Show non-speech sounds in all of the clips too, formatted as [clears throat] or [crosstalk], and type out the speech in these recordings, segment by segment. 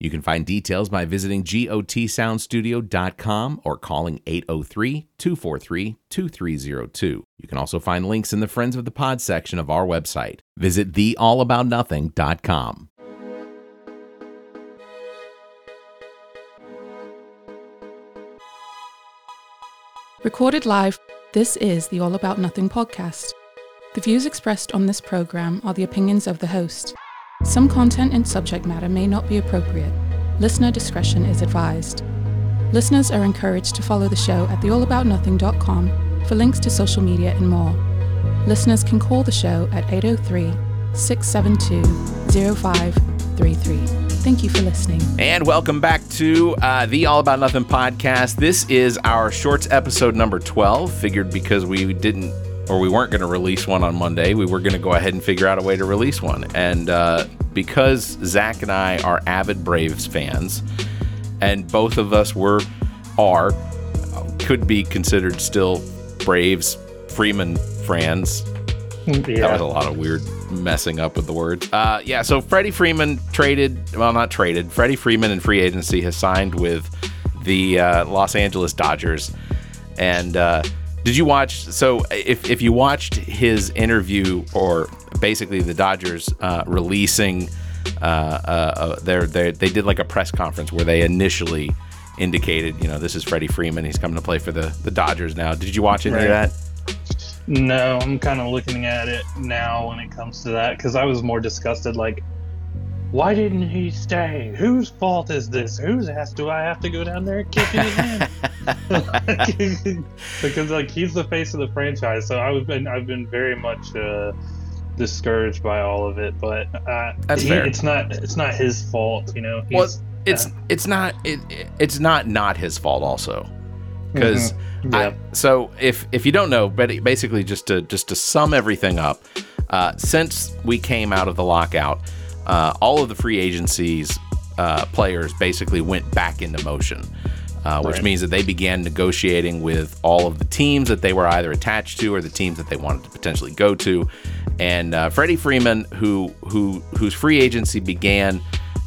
You can find details by visiting gotsoundstudio.com or calling 803 243 2302. You can also find links in the Friends of the Pod section of our website. Visit theallaboutnothing.com. Recorded live, this is the All About Nothing podcast. The views expressed on this program are the opinions of the host. Some content and subject matter may not be appropriate. Listener discretion is advised. Listeners are encouraged to follow the show at theallaboutnothing.com for links to social media and more. Listeners can call the show at 803 672 0533. Thank you for listening. And welcome back to uh, the All About Nothing podcast. This is our shorts episode number 12. Figured because we didn't or we weren't going to release one on Monday, we were going to go ahead and figure out a way to release one. And uh, because Zac and I are avid Braves fans, and both of us were, are, could be considered still Braves Freeman fans. Yeah. That was a lot of weird messing up with the words. Uh, yeah, so Freddie Freeman traded, well, not traded. Freddie Freeman in free agency has signed with the uh, Los Angeles Dodgers. And uh, did you watch? So if, if you watched his interview, or basically the Dodgers uh, releasing uh, uh, uh, their, their, they did like a press conference where they initially indicated, you know, this is Freddie Freeman. He's coming to play for the, the Dodgers now. Did you watch any of that? No, I'm kind of looking at it now when it comes to that because I was more disgusted. Like, why didn't he stay? Whose fault is this? Whose ass do I have to go down there kicking kick in [laughs] [laughs] because like he's the face of the franchise, so I've been I've been very much uh, discouraged by all of it. But uh, That's he- it's not it's not his fault, you know. Well, He's, it's it's not it, it's not not his fault also because yeah. so if if you don't know but basically just to just to sum everything up uh, since we came out of the lockout uh, all of the free agencies uh, players basically went back into motion uh, which Right. means that they began negotiating with all of the teams that they were either attached to or the teams that they wanted to potentially go to and uh, Freddie Freeman who who whose free agency began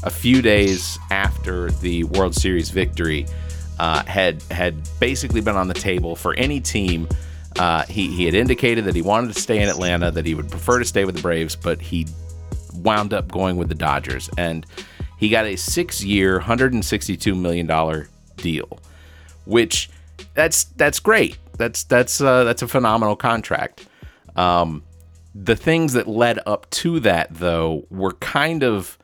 a few days after the World Series victory, uh, had had basically been on the table for any team. Uh, he he had indicated that he wanted to stay in Atlanta, that he would prefer to stay with the Braves, but he wound up going with the Dodgers, and he got a six-year, 162 million dollar deal, which that's that's great. That's that's uh, that's a phenomenal contract. Um, the things that led up to that, though, were kind of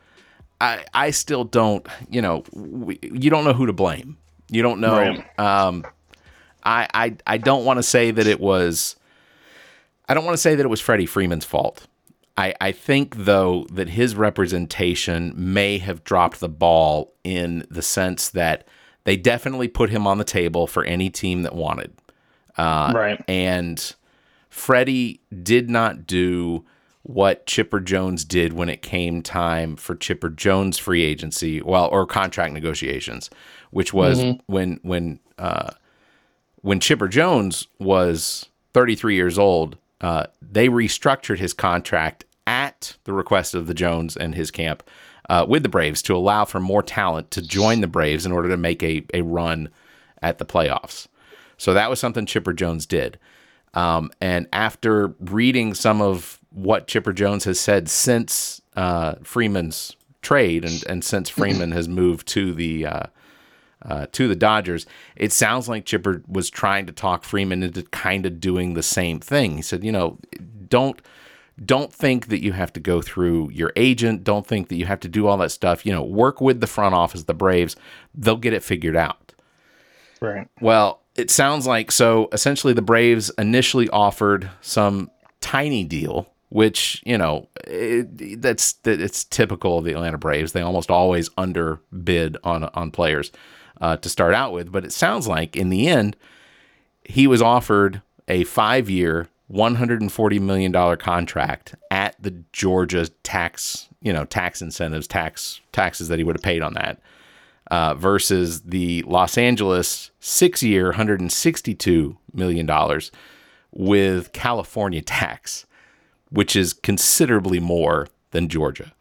I, I still don't, you know, we, you don't know who to blame. You don't know. Right. Um, I, I, I don't want to say that it was, I don't want to say that it was Freddie Freeman's fault. I, I think, though, that his representation may have dropped the ball in the sense that they definitely put him on the table for any team that wanted. Uh, right. And Freddie did not do what Chipper Jones did when it came time for Chipper Jones free agency, well, or contract negotiations, which was when when uh, when Chipper Jones was 33 years old. Uh, they restructured his contract at the request of the Jones and his camp uh, with the Braves to allow for more talent to join the Braves in order to make a, a run at the playoffs. So that was something Chipper Jones did. Um, and after reading some of what Chipper Jones has said since uh, Freeman's trade and, and since Freeman has moved to the uh, to the Dodgers, it sounds like Chipper was trying to talk Freeman into kind of doing the same thing. He said, you know, don't don't think that you have to go through your agent. Don't think that you have to do all that stuff. You know, work with the front office, the Braves. They'll get it figured out. Right. Well, it sounds like so essentially the Braves initially offered some tiny deal, which, you know, it, that's that it's typical of the Atlanta Braves. They almost always underbid on on players. Uh, to start out with. But it sounds like in the end, he was offered a five year, $140 million contract at the Georgia tax, you know, tax incentives, tax taxes that he would have paid on that. Uh, versus the Los Angeles six year, $162 million with California tax, which is considerably more than Georgia.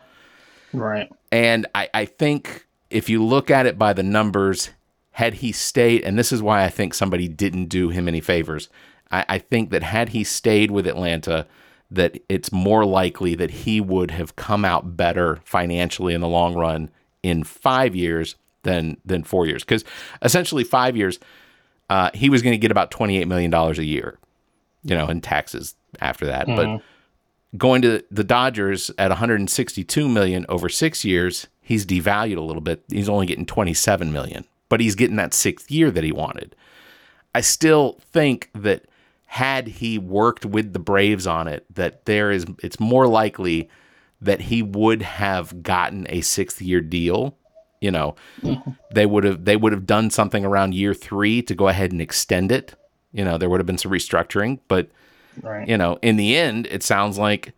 Right. And I, I think if you look at it by the numbers, had he stayed, and this is why I think somebody didn't do him any favors. I, I think that had he stayed with Atlanta, that it's more likely that he would have come out better financially in the long run in five years than than four years. Because essentially, five years, uh, he was going to get about twenty eight million dollars a year, you know, in taxes after that. But going to the Dodgers at 162 million over six years, he's devalued a little bit. He's only getting 27 million, but he's getting that sixth year that he wanted. I still think that had he worked with the Braves on it, that there is it's more likely that he would have gotten a sixth year deal. You know, [laughs] they would have they would have done something around year three to go ahead and extend it. You know, there would have been some restructuring, but Right. you know, in the end, it sounds like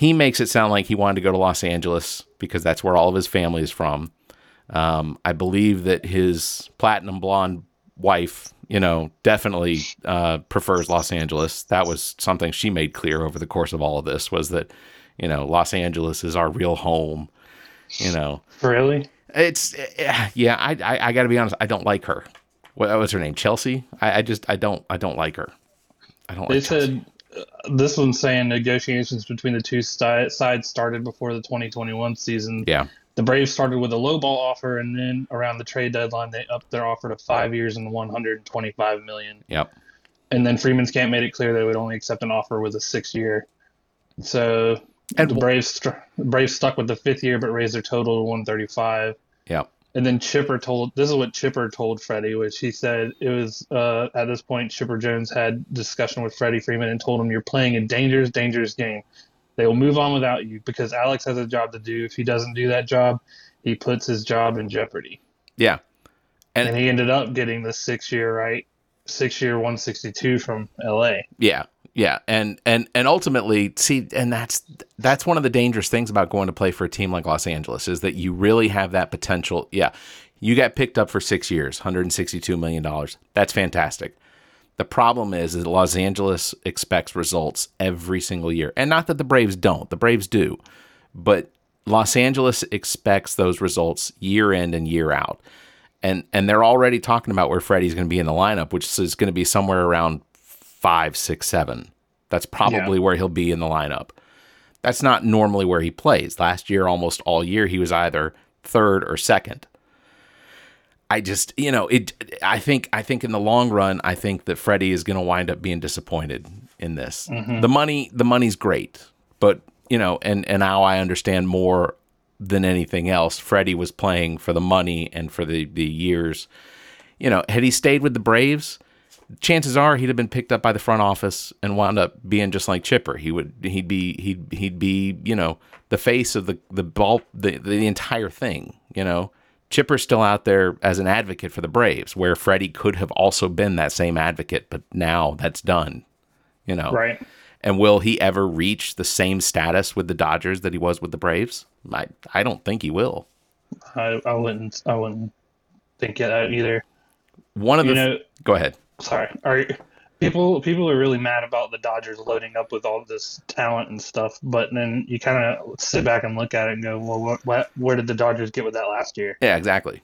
he makes it sound like he wanted to go to Los Angeles because that's where all of his family is from. Um, I believe that his platinum blonde wife, you know, definitely uh, prefers Los Angeles. That was something she made clear over the course of all of this was that, you know, Los Angeles is our real home. You know, Really? it's eh, yeah. I I, I got to be honest. I don't like her. What was her name? Chelsea. I, I just I don't I don't like her. I don't They like said this one's saying negotiations between the two sti- sides started before the 2021 season. Yeah. The Braves started with a low ball offer, and then around the trade deadline, they upped their offer to five years and 125 million. Yep. And then Freeman's camp made it clear they would only accept an offer with a six year. So And the Braves Braves stuck with the fifth year, but raised their total to 135. Yep. And then Chipper told this is what Chipper told Freddie, which he said it was uh, at this point Chipper Jones had discussion with Freddie Freeman and told him you're playing a dangerous, dangerous game. They will move on without you because Alex has a job to do. If he doesn't do that job, he puts his job in jeopardy. Yeah. And- And, he ended up getting the six year right, six year 162 from L.A. Yeah. Yeah. And and and ultimately, see, and that's that's one of the dangerous things about going to play for a team like Los Angeles is that you really have that potential. Yeah. You got picked up for six years, $162 million. That's fantastic. The problem is that Los Angeles expects results every single year. And not that the Braves don't, the Braves do. But Los Angeles expects those results year in and year out. And and they're already talking about where Freddie's going to be in the lineup, which is going to be somewhere around five, six, seven. That's probably where he'll be in the lineup. That's not normally where he plays. Last year, almost all year, he was either third or second. I just, you know, it. I think, I think in the long run, I think that Freddie is going to wind up being disappointed in this. Mm-hmm. The money, the money's great, but you know, and and now I understand more than anything else. Freddie was playing for the money and for the the years. You know, had he stayed with the Braves, chances are he'd have been picked up by the front office and wound up being just like Chipper. He would he'd be he'd he'd be you know the face of the the ball the the entire thing. You know, Chipper's still out there as an advocate for the Braves, where Freddie could have also been that same advocate, but now that's done. You know, Right. and will he ever reach the same status with the Dodgers that he was with the Braves? I I don't think he will. I, I wouldn't I wouldn't think that either. One of the know, go ahead. Sorry. Are people people are really mad about the Dodgers loading up with all this talent and stuff, but then you kind of sit back and look at it and go, well, what, what where did the Dodgers get with that last year? Yeah, exactly.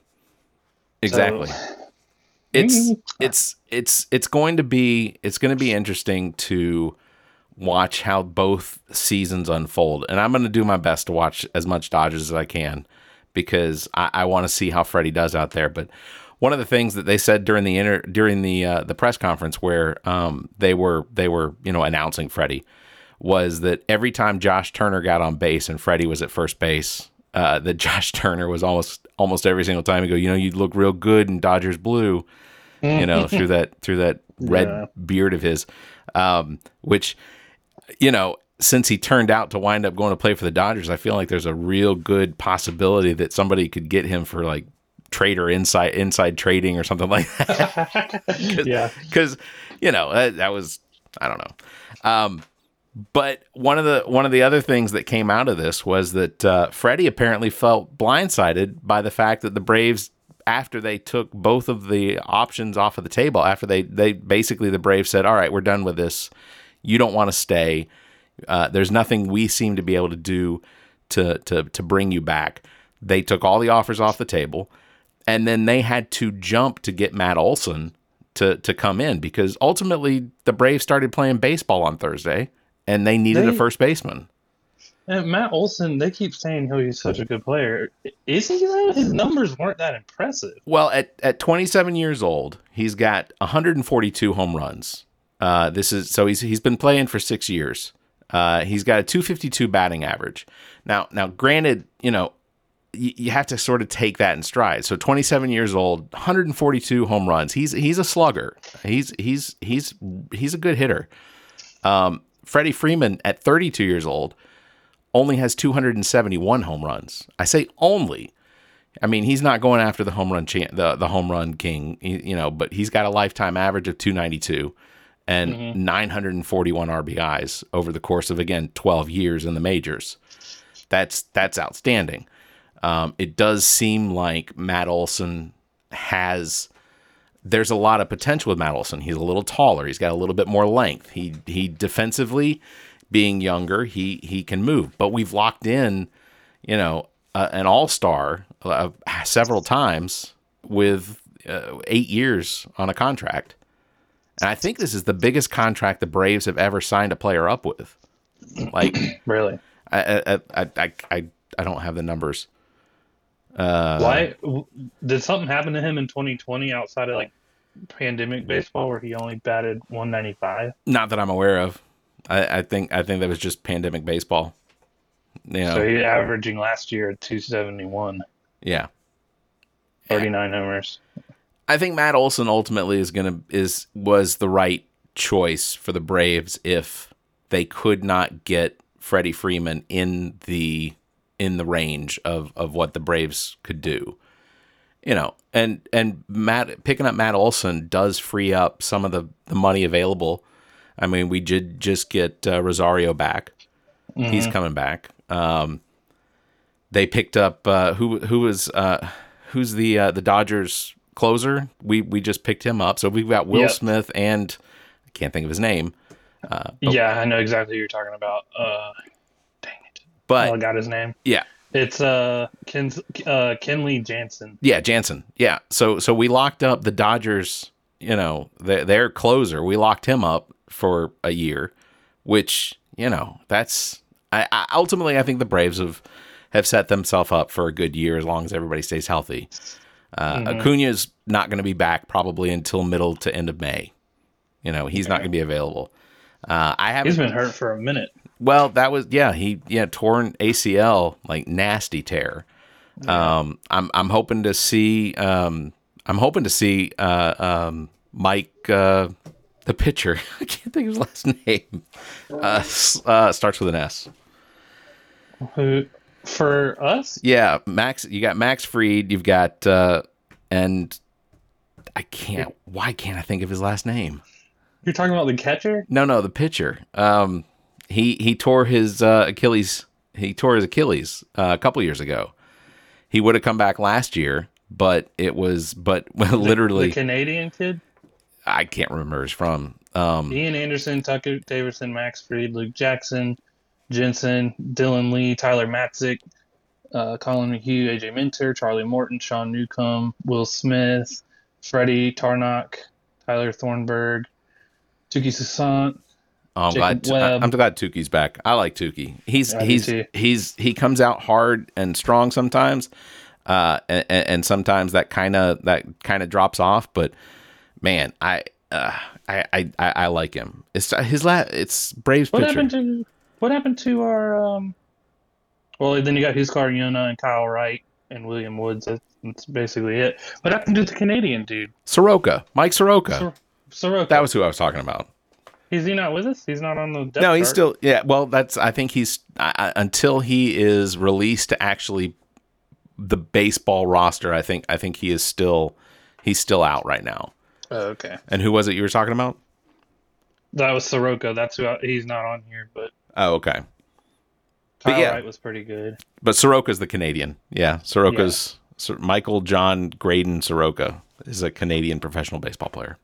Exactly. it's Mm. it's it's it's going to be it's going to be interesting to watch how both seasons unfold, and I'm going to do my best to watch as much Dodgers as I can because I, I want to see how Freddie does out there. But one of the things that they said during the inter during the uh, the press conference where um, they were they were you know announcing Freddie was that every time Josh Turner got on base and Freddie was at first base, uh, that [laughs] Josh Turner was almost almost every single time he go, you know, you look real good in Dodgers blue, you know, through that through that [laughs] red Yeah. beard of his, um, which, you know, since he turned out to wind up going to play for the Dodgers, I feel like there's a real good possibility that somebody could get him for like trader inside inside trading or something [laughs] like that. [laughs] yeah. because you know that, that was I don't know. Um, but one of the one of the other things that came out of this was that uh, Freddie apparently felt blindsided by the fact that the Braves, after they took both of the options off of the table, after they they basically the Braves said, "All right, we're done with this. You don't want to stay. Uh, there's nothing we seem to be able to do to to to bring you back." They took all the offers off the table, and then they had to jump to get Matt Olson to to come in because ultimately the Braves started playing baseball on Thursday and they needed a first baseman. And Matt Olson, they keep saying how he's such a good player. Is he though? His numbers weren't that impressive. Well, at at 27 years old, he's got 142 home runs. Uh, this is so he's he's been playing for six years. Uh, he's got a 252 batting average. Now, now, granted, you know, you, have to sort of take that in stride. So, 27 years old, 142 home runs. He's he's a slugger. He's he's he's he's a good hitter. Um, Freddie Freeman at 32 years old only has 271 home runs. I say only. I mean, he's not going after the home run cha- the the home run king, you you know, but he's got a lifetime average of 292 and 941 RBIs over the course of again 12 years in the majors. That's that's outstanding. Um, it does seem like Matt Olson has there's a lot of potential with Matt Olson. He's a little taller. He's got a little bit more length. He he defensively, being younger, he he can move. But we've locked in, you know, uh, an all star uh, several times with uh, eight years on a contract, and I think this is the biggest contract the Braves have ever signed a player up with. Like [clears throat] Really? I I I I, I, I don't have the numbers. Uh, Why did something happen to him in 2020 outside of like pandemic baseball where he only batted 195? Not that I'm aware of. I, I think I think that was just pandemic baseball. You know, So he averaging last year at 271, yeah. 39 homers. I think Matt Olson ultimately is gonna is was the right choice for the Braves if they could not get Freddie Freeman in the in the range of of what the Braves could do. You know, and and Matt picking up Matt Olson does free up some of the the money available. I mean, we did just get uh, Rosario back. He's coming back. Um, they picked up uh, who who was uh, who's the uh, the Dodgers closer. We we just picked him up. So we've got Will Yep. Smith and I can't think of his name. Uh, yeah, I know exactly who you're talking about. But oh, I got his name. yeah, It's uh, Ken, uh Kenley Jansen. yeah, Jansen. Yeah. So so we locked up the Dodgers. You know, their, their closer. We locked him up for a year, which you know that's. I, I ultimately I think the Braves have have set themselves up for a good year as long as everybody stays healthy. Uh, Acuna's not going to be back probably until middle to end of May. You know, he's not going to be available. Uh, I haven't. He's been hurt for a minute. Well, that was yeah. He yeah torn ACL like nasty tear. Um, I'm I'm hoping to see um I'm hoping to see uh um Mike uh the pitcher. [laughs] I can't think of his last [laughs] name. Uh, uh starts with an S. Who for us? Yeah, Max. You got Max Fried. You've got uh and I can't. Why can't I think of his last name? You're talking about the catcher? No, no, the pitcher. Um, he he tore his uh, Achilles. He tore his Achilles uh, a couple years ago. He would have come back last year, but it was but [laughs] literally The Canadian kid? I can't remember he's from. Um, Ian Anderson, Tucker Davidson, Max Fried, Luke Jackson, Jansen, Dylan Lee, Tyler Matzek, uh, Collin McHugh, AJ Minter, Charlie Morton, Sean Newcomb, Will Smith, Freddy Tarnok, Tyler Thornburg, Touki Toussaint. Oh, I'm glad. Jacob Webb. I'm glad Touki's back. I like Touki. He's I do he's he's he comes out hard and strong sometimes, uh, and, and sometimes that kind of that kind of drops off. But man, I. Uh, I, I I I like him. It's his last. It's Braves What pitcher. happened to what happened to our um well then you got Huascar Ynoa and Kyle Wright and William Woods. That's, that's basically it. What happened to the Canadian dude? Soroka, Mike Soroka. Sor- Soroka. that was who I was talking about. Is he not with us? He's not on the depth No, he's chart? still yeah. Well, that's I think he's I, I, until he is released to actually the baseball roster, I think I think he is still he's still out right now. Oh, okay. And who was it you were talking about? That was Soroka. That's who I, he's not on here, but Oh, okay. But Kyle yeah. Wright was pretty good. But Soroka's the Canadian. Yeah, Soroka's Sor- Michael John Graydon Soroka is a Canadian professional baseball player.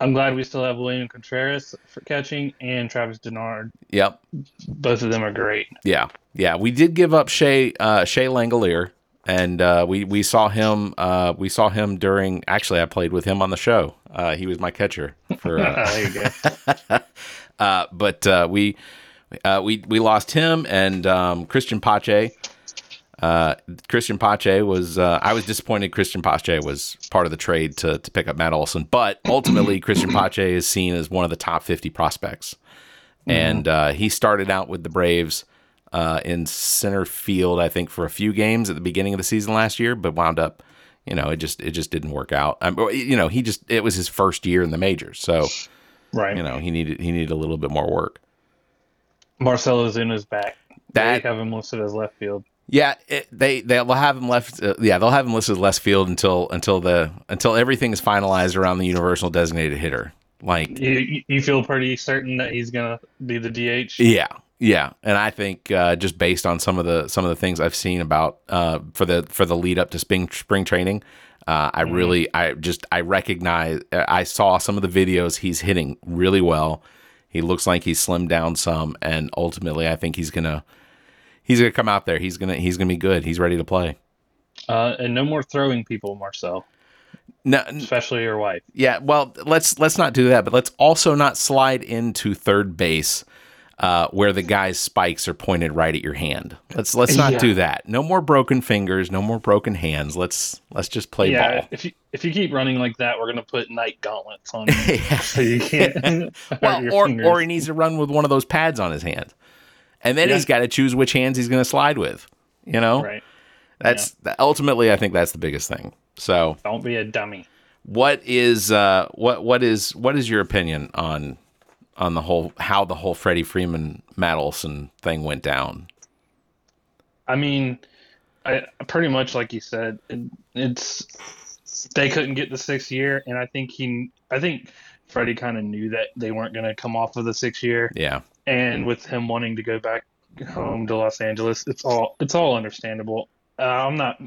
I'm glad we still have William Contreras for catching and Travis d'Arnaud. Yep. Both of them are great. Yeah. Yeah. We did give up Shea uh, Shea Langeliers, and uh, we we saw him uh, we saw him during. Actually, I played with him on the show. Uh, he was my catcher for. [laughs] Uh, there you go. [laughs] uh, but uh, we uh, we we lost him and um, Cristian Pache. Uh, Cristian Pache was uh, I was disappointed. Cristian Pache was part of the trade to to pick up Matt Olson, but ultimately [clears throat] Cristian Pache is seen as one of the top fifty prospects, and uh, he started out with the Braves. Uh, in center field, I think for a few games at the beginning of the season last year, but wound up, you know, it just it just didn't work out. Um, you know, he just it was his first year in the majors, so Right. you know he needed he needed a little bit more work. Marcell Ozuna's back. That- they have him listed as left field. Yeah, it, they they'll have him left. Uh, yeah, they'll have him listed as left field until until the until everything is finalized around the universal designated hitter. Like, You, you- feel pretty certain that he's gonna be the DH. yeah, yeah, and I think uh, just based on some of the some of the things I've seen about uh, for the for the lead up to spring spring training, uh, I really I just I recognize I saw some of the videos he's hitting really well. He looks like he's slimmed down some, and ultimately, I think he's gonna he's gonna come out there. He's gonna he's gonna be good. He's ready to play. Uh, and no more throwing people, Marcell, No, especially your wife. Yeah, well, let's let's not do that, but let's also not slide into third base uh, where the guy's spikes are pointed right at your hand. Let's let's not Yeah. do that. No more broken fingers, no more broken hands. Let's let's just play yeah, ball. if you if you keep running like that, we're gonna put knight gauntlets on [laughs] you, Yeah. so you can't. [laughs] well, your or fingers. or he needs to run with one of those pads on his hand, and then Yeah. he's got to choose which hands he's going to slide with. You know, right. that's ultimately I think that's the biggest thing. So, Don't be a dummy. what is uh, what what is what is your opinion on on the whole how the whole Freddie Freeman Matt Olson thing went down? I mean, I pretty much like you said, it, it's they couldn't get the sixth year, and I think he, I think Freddie kind of knew that they weren't going to come off of the sixth year, Yeah, and with him wanting to go back home to Los Angeles, it's all it's all understandable. Uh, I'm not.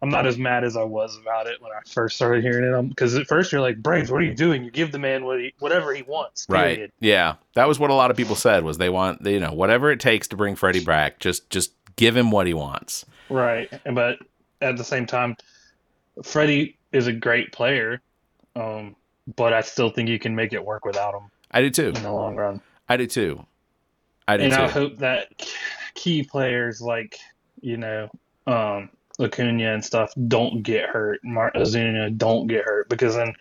I'm not as mad as I was about it when I first started hearing it. Because at first you're like, Braves, what are you doing? You give the man what he, whatever he wants. right. Yeah, that was what a lot of people said was they want you know whatever it takes to bring Freddie back. Just just give him what he wants. Right. But at the same time, Freddie is a great player, um, but I still think you can make it work without him I do too. in the long run. I do too. I do And too. I hope that key players like, you know, um, Acuna and stuff don't get hurt. Mar- Ozuna don't get hurt because then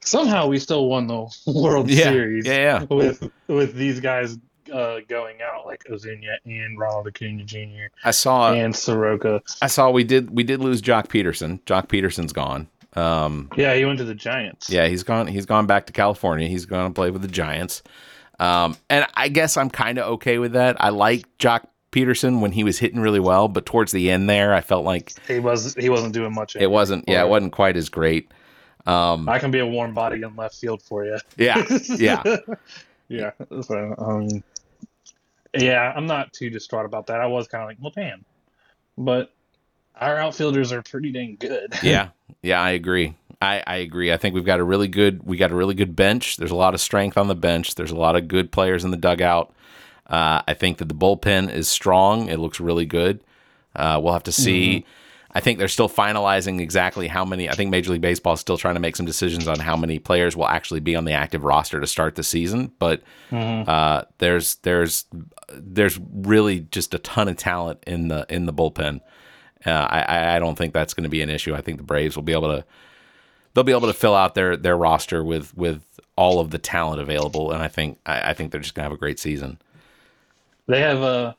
somehow we still won the [laughs] World yeah, Series yeah, yeah. with with these guys uh, going out like Ozuna and Ronald Acuna Jr. I saw and Soroka. I saw we did we did lose Joc Pederson. Joc Pederson's gone. Um, Yeah, he went to the Giants. yeah, he's gone. He's gone back to California. He's going to play with the Giants. Um, and I guess I'm kind of okay with that. I like Joc Pederson when he was hitting really well, but towards the end there, I felt like He was he wasn't doing much. it wasn't. Yeah, it wasn't quite as great. Um, I can be a warm body in left field for you. yeah, [laughs] yeah, yeah. So, um, yeah, I'm not too distraught about that. I was kind of like, well, damn. But our outfielders are pretty dang good. yeah, yeah. I agree. I, I agree. I think we've got a really good we got a really good bench. There's a lot of strength on the bench. There's a lot of good players in the dugout. Uh, I think that the bullpen is strong. It looks really good. Uh, we'll have to see. I think they're still finalizing exactly how many. I think Major League Baseball is still trying to make some decisions on how many players will actually be on the active roster to start the season. But uh, there's there's there's really just a ton of talent in the in the bullpen. Uh, I I- I don't think that's going to be an issue. I think the Braves will be able to they'll be able to fill out their their roster with with all of the talent available, and I think I, I think they're just going to have a great season. They have uh,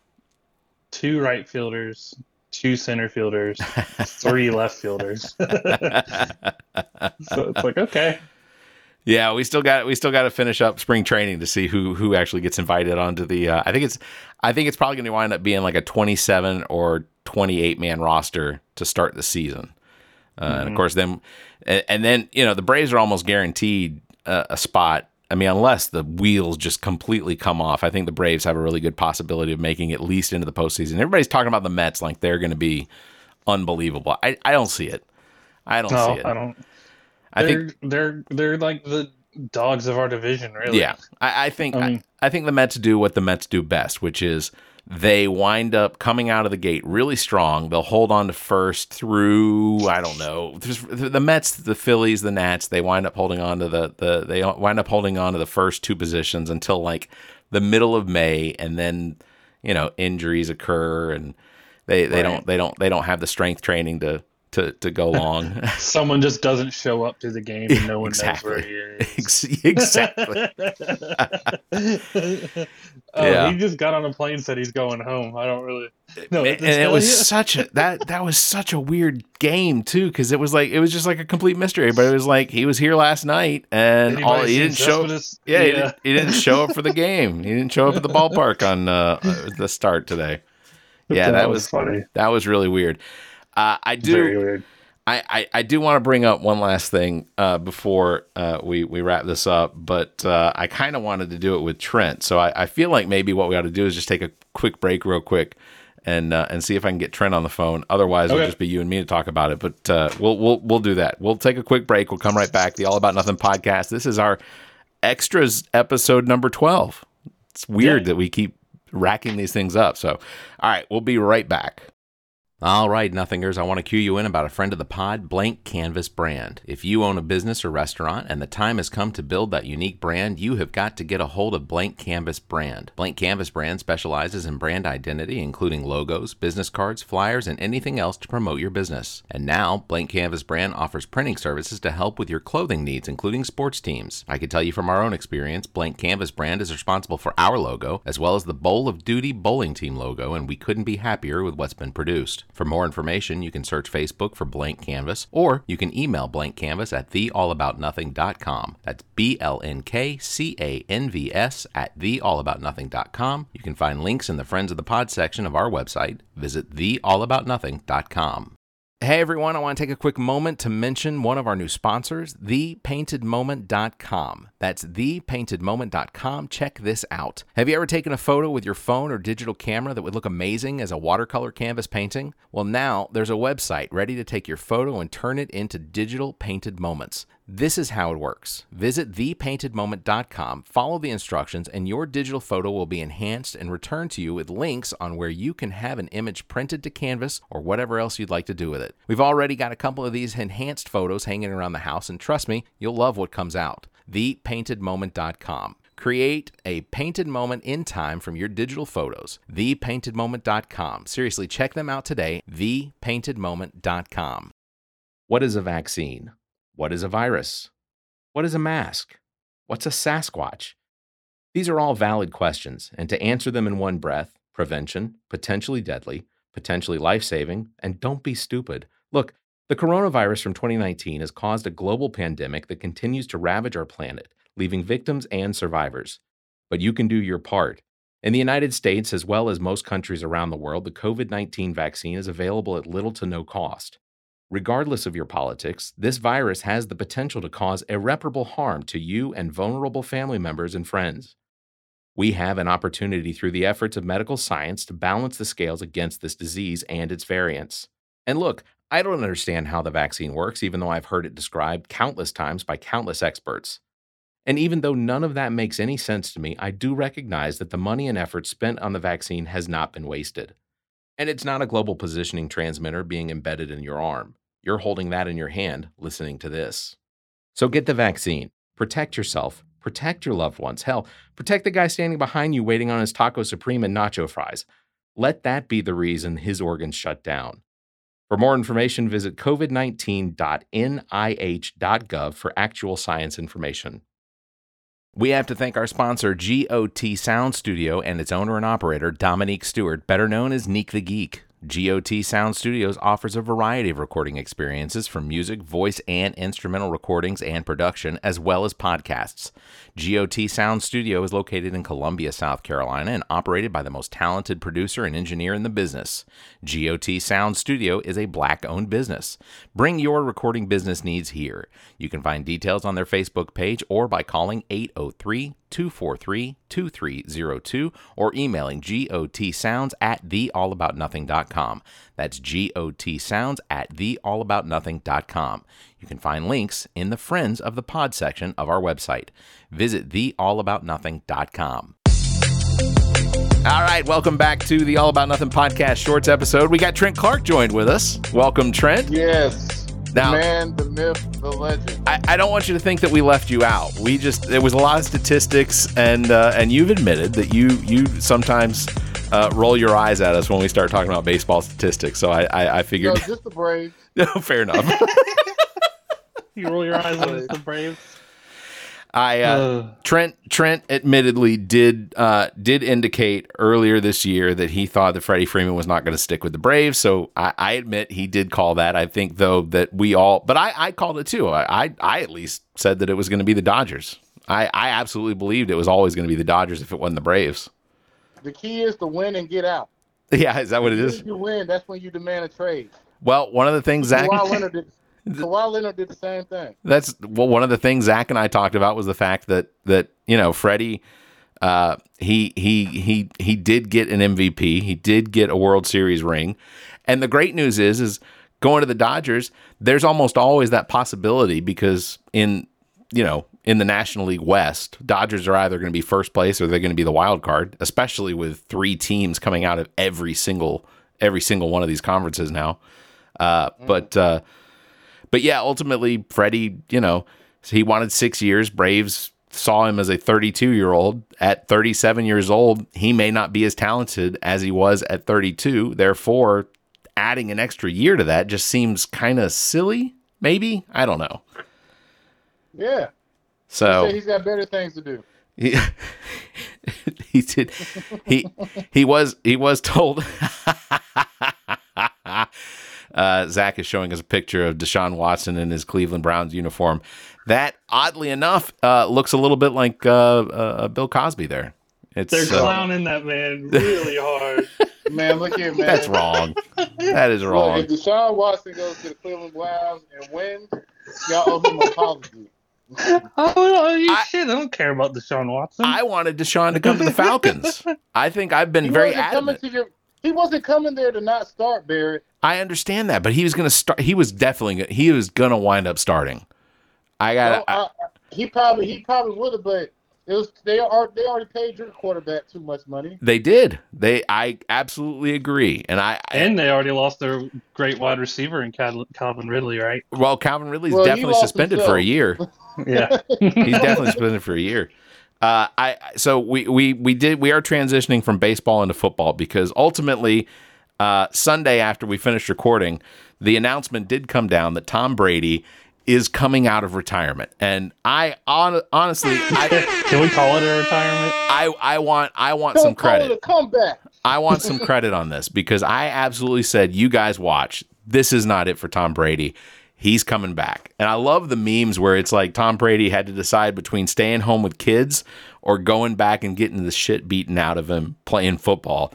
two right fielders, two center fielders, [laughs] three left fielders. [laughs] so it's like, okay. Yeah, we still got we still got to finish up spring training to see who who actually gets invited onto the. Uh, I think it's I think it's probably going to wind up being like a 27 or 28 man roster to start the season. Uh, And Mm-hmm. of course, then and, and then you know the Braves are almost guaranteed a, a spot. I mean, unless the wheels just completely come off, I think the Braves have a really good possibility of making at least into the postseason. Everybody's talking about the Mets like they're going to be unbelievable. I, I don't see it. I don't No, see it. I don't. I they're, think they're they're like the dogs of our division, really. Yeah, I, I think I I think the Mets do what the Mets do best, which is they wind up coming out of the gate really strong. They'll hold on to first through I don't know the Mets, the Phillies, the Nats. They wind up holding on to the the they wind up holding on to the first two positions until like the middle of May, and then you know injuries occur and they they Right. don't they don't they don't have the strength training to to to go [laughs] long. Someone just doesn't show up to the game and no one Exactly. knows where he is. [laughs] Exactly. [laughs] oh, Yeah. he just got on a plane and said he's going home. I don't really know. and what it was you. such a that that was such a weird game too because it was like it was just like a complete mystery but it was like he was here last night and Anybody all he didn't show Cespedes? yeah, He, didn't, he didn't show up for the game he didn't show up at the ballpark on uh, uh, the start today yeah that was funny. that was really weird uh, i do Very weird. I, I, I do want to bring up one last thing uh, before uh, we, we wrap this up, but uh, I kind of wanted to do it with Trent. So I, I feel like maybe what we ought to do is just take a quick break, real quick, and uh, and see if I can get Trent on the phone. Otherwise, it'll just be you and me to talk about it. But uh, we'll we'll we'll do that. We'll take a quick break. We'll come right back. The All About Nothing podcast. This is our extras episode number twelve. It's weird Yeah. that we keep racking these things up. So, all right, we'll be right back. All right, nothingers, I want to cue you in about a friend of the pod, Blank Canvas Brand. If you own a business or restaurant and the time has come to build that unique brand, you have got to get a hold of Blank Canvas Brand. Blank Canvas Brand specializes in brand identity, including logos, business cards, flyers, and anything else to promote your business. And now, Blank Canvas Brand offers printing services to help with your clothing needs, including sports teams. I can tell you from our own experience, Blank Canvas Brand is responsible for our logo, as well as the Bowl of Duty bowling team logo, and we couldn't be happier with what's been produced. For more information, you can search Facebook for Blank Canvas, or you can email Blank Canvas at theallaboutnothing.com. That's B L N K C A N V S at theallaboutnothing.com. You can find links in the Friends of the Pod section of our website. Visit theallaboutnothing.com. Hey everyone, I want to take a quick moment to mention one of our new sponsors, thepaintedmoment.com. That's thepaintedmoment.com. Check this out. Have you ever taken a photo with your phone or digital camera that would look amazing as a watercolor canvas painting? Well, now there's a website ready to take your photo and turn it into digital painted moments. This is how it works. Visit thepaintedmoment.com, follow the instructions, and your digital photo will be enhanced and returned to you with links on where you can have an image printed to canvas or whatever else you'd like to do with it. We've already got a couple of these enhanced photos hanging around the house, and trust me, you'll love what comes out. Thepaintedmoment.com. Create a painted moment in time from your digital photos. Thepaintedmoment.com. Seriously, check them out today. Thepaintedmoment.com. What is a vaccine? What is a virus? What is a mask? What's a Sasquatch? These are all valid questions, and to answer them in one breath prevention, potentially deadly, potentially life saving, and don't be stupid. Look, the coronavirus from 2019 has caused a global pandemic that continues to ravage our planet, leaving victims and survivors. But you can do your part. In the United States, as well as most countries around the world, the COVID 19 vaccine is available at little to no cost. Regardless of your politics, this virus has the potential to cause irreparable harm to you and vulnerable family members and friends. We have an opportunity through the efforts of medical science to balance the scales against this disease and its variants. And look, I don't understand how the vaccine works, even though I've heard it described countless times by countless experts. And even though none of that makes any sense to me, I do recognize that the money and effort spent on the vaccine has not been wasted. And it's not a global positioning transmitter being embedded in your arm. You're holding that in your hand, listening to this. So get the vaccine. Protect yourself. Protect your loved ones. Hell, protect the guy standing behind you waiting on his taco supreme and nacho fries. Let that be the reason his organs shut down. For more information, visit covid19.nih.gov for actual science information. We have to thank our sponsor, GOT Sound Studio, and its owner and operator, Dominique Stewart, better known as Nique the Geek. GOT Sound Studios offers a variety of recording experiences from music, voice, and instrumental recordings and production, as well as podcasts. GOT Sound Studio is located in Columbia, South Carolina, and operated by the most talented producer and engineer in the business. GOT Sound Studio is a black owned business. Bring your recording business needs here. You can find details on their Facebook page or by calling 803 243 2302 or emailing gotsounds at theallaboutnothing.com. That's G O T sounds at theallaboutnothing.com. You can find links in the Friends of the Pod section of our website. Visit theallaboutnothing.com. All right, welcome back to the All About Nothing podcast shorts episode. We got Trent Clark joined with us. Welcome, Trent. Yes. Now- the man, the myth, the legend. I, I don't want you to think that we left you out. We just there was a lot of statistics, and uh, and you've admitted that you you sometimes uh, roll your eyes at us when we start talking about baseball statistics. So I I, I No, figured, just the Braves. [laughs] no, fair enough. [laughs] You roll your eyes at it's the Braves. I uh, Uh, Trent Trent admittedly did uh, did indicate earlier this year that he thought that Freddie Freeman was not going to stick with the Braves. So I, I admit he did call that. I think though that we all, but I, I called it too. I, I I at least said that it was going to be the Dodgers. I, I absolutely believed it was always going to be the Dodgers if it wasn't the Braves. The key is to win and get out. Yeah, is that what it is? You win, that's when you demand a trade. Well, one of the things Zac Kawhi Leonard did. [laughs] Kawhi Leonard did the same thing. That's well, one of the things Zac and I talked about was the fact that that you know Freddie, uh, he he he he did get an MVP. He did get a World Series ring, and the great news is is going to the Dodgers. There's almost always that possibility because in you know in the National League West, Dodgers are either going to be first place or they're going to be the wild card, especially with three teams coming out of every single every single one of these conferences now. Uh, But uh, but yeah, ultimately, Freddie, you know, he wanted six years. Braves saw him as a 32 year old. At 37 years old, he may not be as talented as he was at 32. Therefore, adding an extra year to that just seems kind of silly. Maybe I don't know. Yeah. So Say he's got better things to do. he, [laughs] he did he he was he was told [laughs] uh, Zac is showing us a picture of Deshaun Watson in his Cleveland Browns uniform. That oddly enough uh, looks a little bit like uh, uh, Bill Cosby there. It's they're uh, clowning that man really hard. [laughs] Man, look here, man. that's wrong. That is Look, wrong. if Deshaun Watson goes to the Cleveland Browns and wins, y'all owe him an apology. Oh, you I- shit! I don't care about Deshaun Watson. I wanted Deshaun to come to the Falcons. [laughs] I think I've been He very adamant. to your. He wasn't coming there to not start Barrett. I understand that, but he was going to start. He was definitely gonna- he was going to wind up starting. I got. No, I, I- he probably he probably would have, but it was they are they already paid your quarterback too much money. They did. They. I absolutely agree. And I. and they already lost their great wide receiver in Calvin Ridley, right? well, Calvin Ridley's Well, definitely lost suspended for a year. [laughs] Yeah. [laughs] He's definitely suspended for a year. Uh, I so we we we did we are transitioning from baseball into football because ultimately uh, Sunday after we finished recording, the announcement did come down that Tom Brady is coming out of retirement, and I on, honestly I, Can we call it a retirement? I I want I want Don't some call credit. it a comeback. I want some credit on this because I absolutely said, you guys watch. This is not it for Tom Brady. He's coming back. And I love the memes where it's like Tom Brady had to decide between staying home with kids or going back and getting the shit beaten out of him playing football.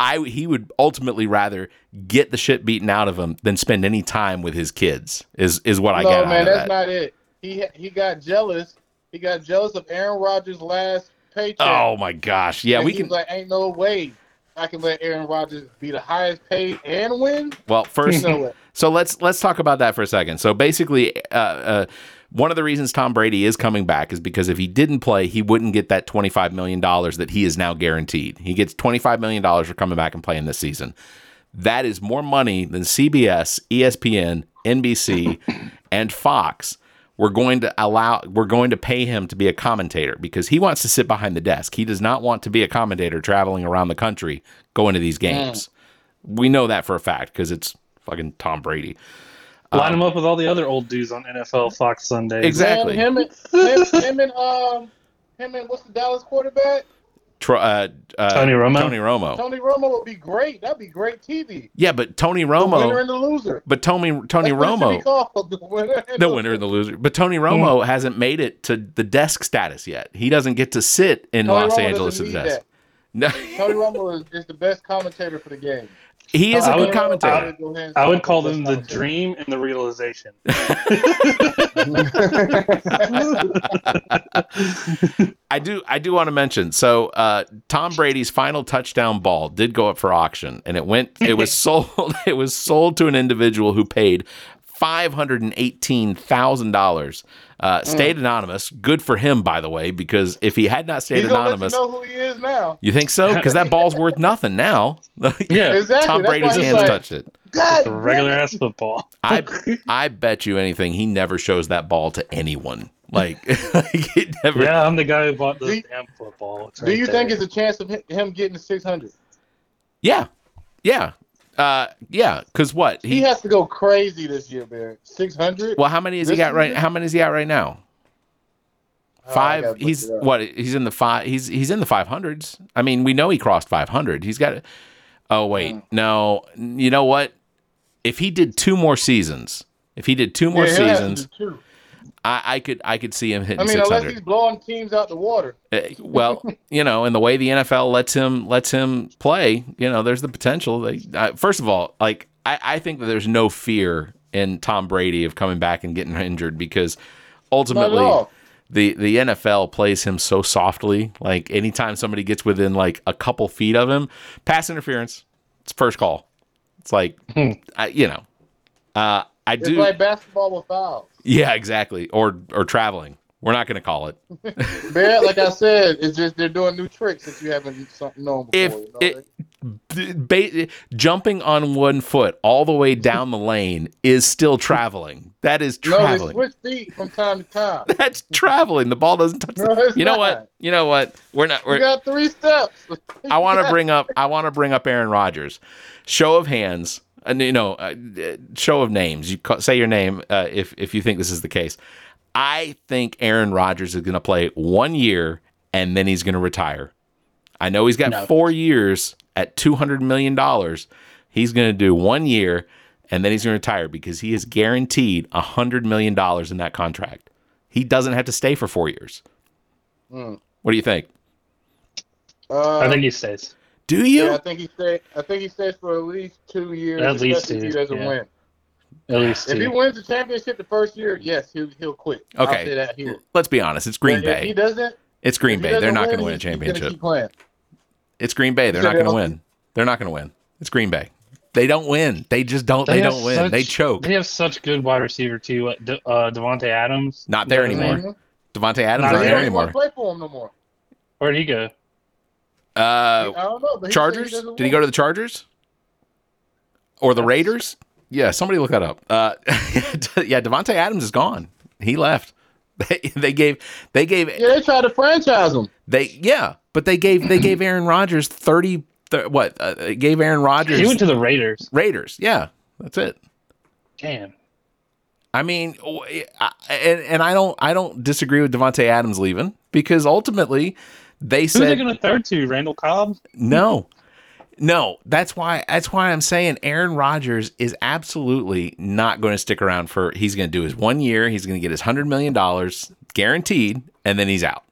I he would ultimately rather get the shit beaten out of him than spend any time with his kids. Is is what I no, get out man, that's that. not it. He he got jealous. He got jealous of Aaron Rodgers' last paycheck. oh my gosh. Yeah, And we can like, ain't no way I can let Aaron Rodgers be the highest paid and win. well first No. So let's let's talk about that for a second. So basically, uh, uh, one of the reasons Tom Brady is coming back is because if he didn't play, he wouldn't get that twenty five million dollars that he is now guaranteed. He gets twenty five million dollars for coming back and playing this season. That is more money than CBS, ESPN, NBC, [clears throat] and Fox. We're going to allow. We're going to pay him to be a commentator because he wants to sit behind the desk. He does not want to be a commentator traveling around the country going to these games. Mm. We know that for a fact because it's fucking Tom Brady. Line him up with all the other old dudes on NFL Fox Sunday. Exactly. Man, him and him, him and um him and what's the Dallas quarterback? Tro- uh, uh, Tony Romo? Tony Romo. Tony Romo would be great. That'd be great TV. Yeah, but Tony Romo. The winner Romo. and the loser. But Tony Tony That's what be Romo. called, the winner and The winner and the loser. But Tony Romo hasn't made it to the desk status yet. He doesn't get to sit in Tony Los Romo Angeles at need desk. that. No, Tony Romo is, is the best commentator for the game. He is a I good would- commentator. I would call them the dream and the realization. [laughs] I do I do want to mention so uh, Tom Brady's final touchdown ball did go up for auction and it went it was [laughs] sold [laughs] it was sold to an individual who paid five hundred and eighteen thousand dollars. Uh, Mm. stayed anonymous. Good for him, by the way, because if he had not stayed He's gonna let you anonymous, know who he is now. you think so? Because that ball's worth [laughs] nothing now. [laughs] Yeah, Exactly. Tom That's Brady's why hands like, touched it. God, regular ass football. [laughs] I I bet you anything he never shows that ball to anyone. Like, like it never. Yeah, I'm the guy who bought Do damn football. It's Do you there. think it's a chance of him getting 600? Yeah, yeah, uh, yeah. Because what He he? has to go crazy this year, Barrett. 600? Well, how many has he got right? How many is he at right now? Oh, Five. gotta he's what? He's in the five. He's he's in the five hundreds. I mean, we know he crossed five hundred. He's got. Oh wait, Mm. no. You know what? If he did two more seasons, if he did two more Yeah, seasons, two. I, I could I could see him hitting I mean, six unless he's blowing teams out the water. Uh, well, [laughs] you know, and the way the NFL lets him lets him play, you know, there's the potential. They, uh, first of all, like I, I think that there's no fear in Tom Brady of coming back and getting injured because ultimately the the NFL plays him so softly. Like anytime somebody gets within like a couple feet of him, pass interference, it's first call. It's like, I, you know, uh, I It's do. like basketball with fouls. Yeah, exactly. Or or traveling. We're not going to call it. [laughs] Barrett, like I said, it's just they're doing new tricks that you haven't something known before. if you know? it, ba- jumping on one foot all the way down the lane is still traveling. That is traveling. no, they switch feet from time to time. [laughs] That's traveling. The ball doesn't touch. No, you know not. what? You know what? We're not. We're, got three steps. I want to [laughs] bring up. I want to bring up Aaron Rodgers. Show of hands. And you know, uh, show of names. You ca- say your name uh, if if you think this is the case. I think Aaron Rodgers is going to play one year and then he's going to retire. I know he's got No. four years at two hundred million dollars. He's going to do one year and then he's going to retire because he is guaranteed a hundred million dollars in that contract. He doesn't have to stay for four years. Hmm. What do you think? Uh, I think he stays. Do you? yeah, I think he stay. I think he stays for at least two years. At least especially if he doesn't yeah. win. At least If he wins the championship the first year, yes, he'll he'll quit. I'll Okay. say that here. Let's be honest. It's Green But If he Bay. doesn't, It's Green Bay. They're doesn't going to win, win a he's- he's championship. keep. It's Green Bay. They're not going to win. They're not going to win. It's Green Bay. They don't win. They just don't. They, have don't win. such- They choke. They have such good wide receiver too. What, De- uh, Davante Adams. Not there anymore. name? Mhm. Adams Not not He there there doesn't want anymore. to play for him no more. Where'd he go? Uh, I don't know. But he said he Chargers? Did he go to the Chargers? Or the Raiders? Yeah, somebody look that up. Uh, [laughs] yeah, Davante Adams is gone. He left. [laughs] They, they gave they gave Yeah, they tried to franchise him. they yeah, but they gave they gave Aaron Rodgers thirty. Th- what uh, they gave Aaron Rodgers He went to the Raiders. Raiders? Yeah, that's it. Damn. I mean, w- I- and and I don't I don't disagree with Davante Adams leaving because ultimately they said Who's they said going to third to? Randall Cobb? no, no. That's why that's why I'm saying Aaron Rodgers is absolutely not going to stick around for. He's going to do his one year. He's going to get his hundred million dollars guaranteed, and then he's out